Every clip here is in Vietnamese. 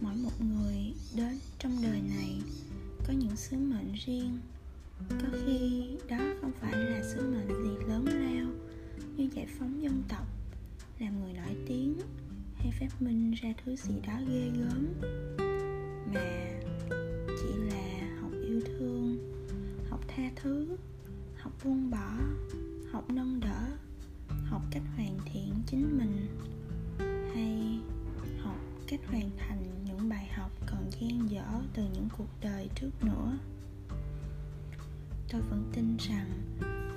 mỗi một người đến trong đời này có những sứ mệnh riêng. Có khi đó không phải là sứ mệnh gì lớn lao, như giải phóng dân tộc, làm người nổi tiếng, hay phát minh ra thứ gì đó ghê gớm, mà chỉ là học yêu thương, học tha thứ, học buông bỏ, học nâng đỡ, học cách hoàn thiện chính mình, hay học cách hoàn thành còn từ những cuộc đời trước nữa. Tôi vẫn tin rằng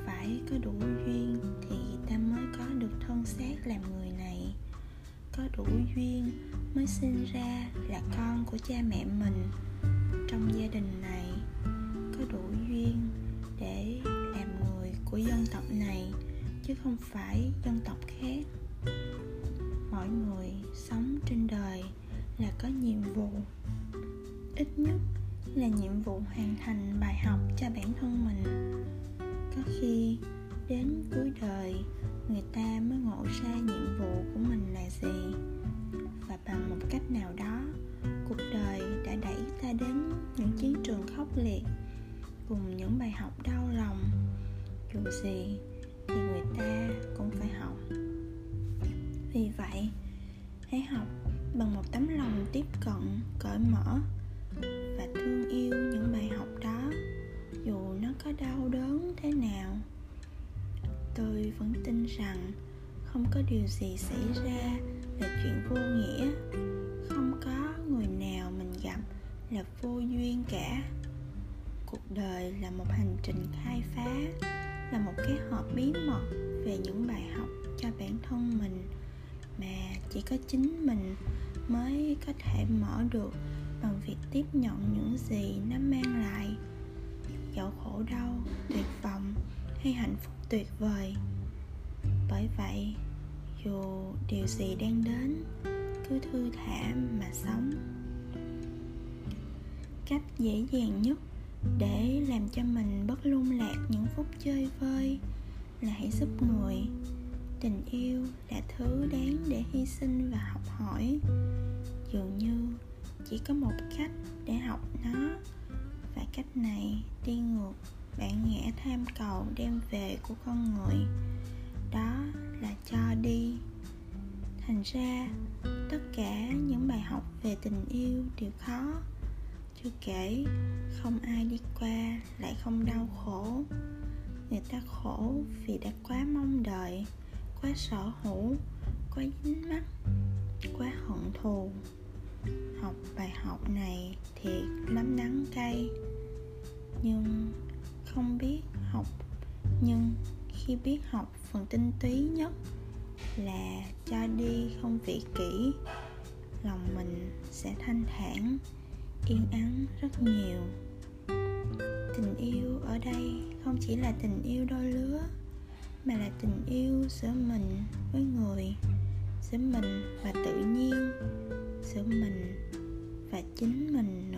phải có đủ duyên thì ta mới có được thân xác làm người này. Có đủ duyên mới sinh ra là con của cha mẹ mình trong gia đình này. Có đủ duyên để làm người của dân tộc này, chứ không phải dân tộc khác. Mỗi người sống trên đời là có nhiệm vụ ít nhất là nhiệm vụ hoàn thành bài học cho bản thân mình. Có khi đến cuối đời, người ta mới ngộ ra nhiệm vụ của mình là gì. Và bằng một cách nào đó, cuộc đời đã đẩy ta đến những chiến trường khốc liệt, cùng những bài học đau lòng. Dù gì thì người ta cũng phải học. Vì vậy, hãy học bằng một tấm lòng tiếp cận, cởi mở và thương yêu những bài học đó, dù nó có đau đớn thế nào. Tôi vẫn tin rằng không có điều gì xảy ra là chuyện vô nghĩa. Không có người nào mình gặp là vô duyên cả. Cuộc đời là một hành trình khai phá, là một cái hộp bí mật về những bài học cho bản thân mình, mà chỉ có chính mình mới có thể mở được bằng việc tiếp nhận những gì nó mang lại. Dẫu khổ, đau, tuyệt vọng hay hạnh phúc tuyệt vời. Bởi vậy, dù điều gì đang đến, cứ thư thả mà sống. Cách dễ dàng nhất để làm cho mình bất lung lạc những phút chơi vơi là hãy giúp người. Tình yêu là thứ đáng để hy sinh và học hỏi. Dường như chỉ có một cách để học nó, và cách này đi ngược. Bản ngã tham cầu đem về của con người. Đó là cho đi. Thành ra, tất cả những bài học về tình yêu đều khó. Chưa kể, không ai đi qua lại không đau khổ. Người ta khổ vì đã quá mong đợi, quá sở hữu, quá dính mắt quá hận thù học bài học này thiệt lắm đắng cay. Nhưng không biết học, nhưng khi biết học phần tinh túy nhất là cho đi không vị kỹ lòng mình sẽ thanh thản, yên ắng rất nhiều. Tình yêu ở đây không chỉ là tình yêu đôi lứa, mà là tình yêu giữa mình với người giữa mình và tự nhiên. Giữa mình và chính mình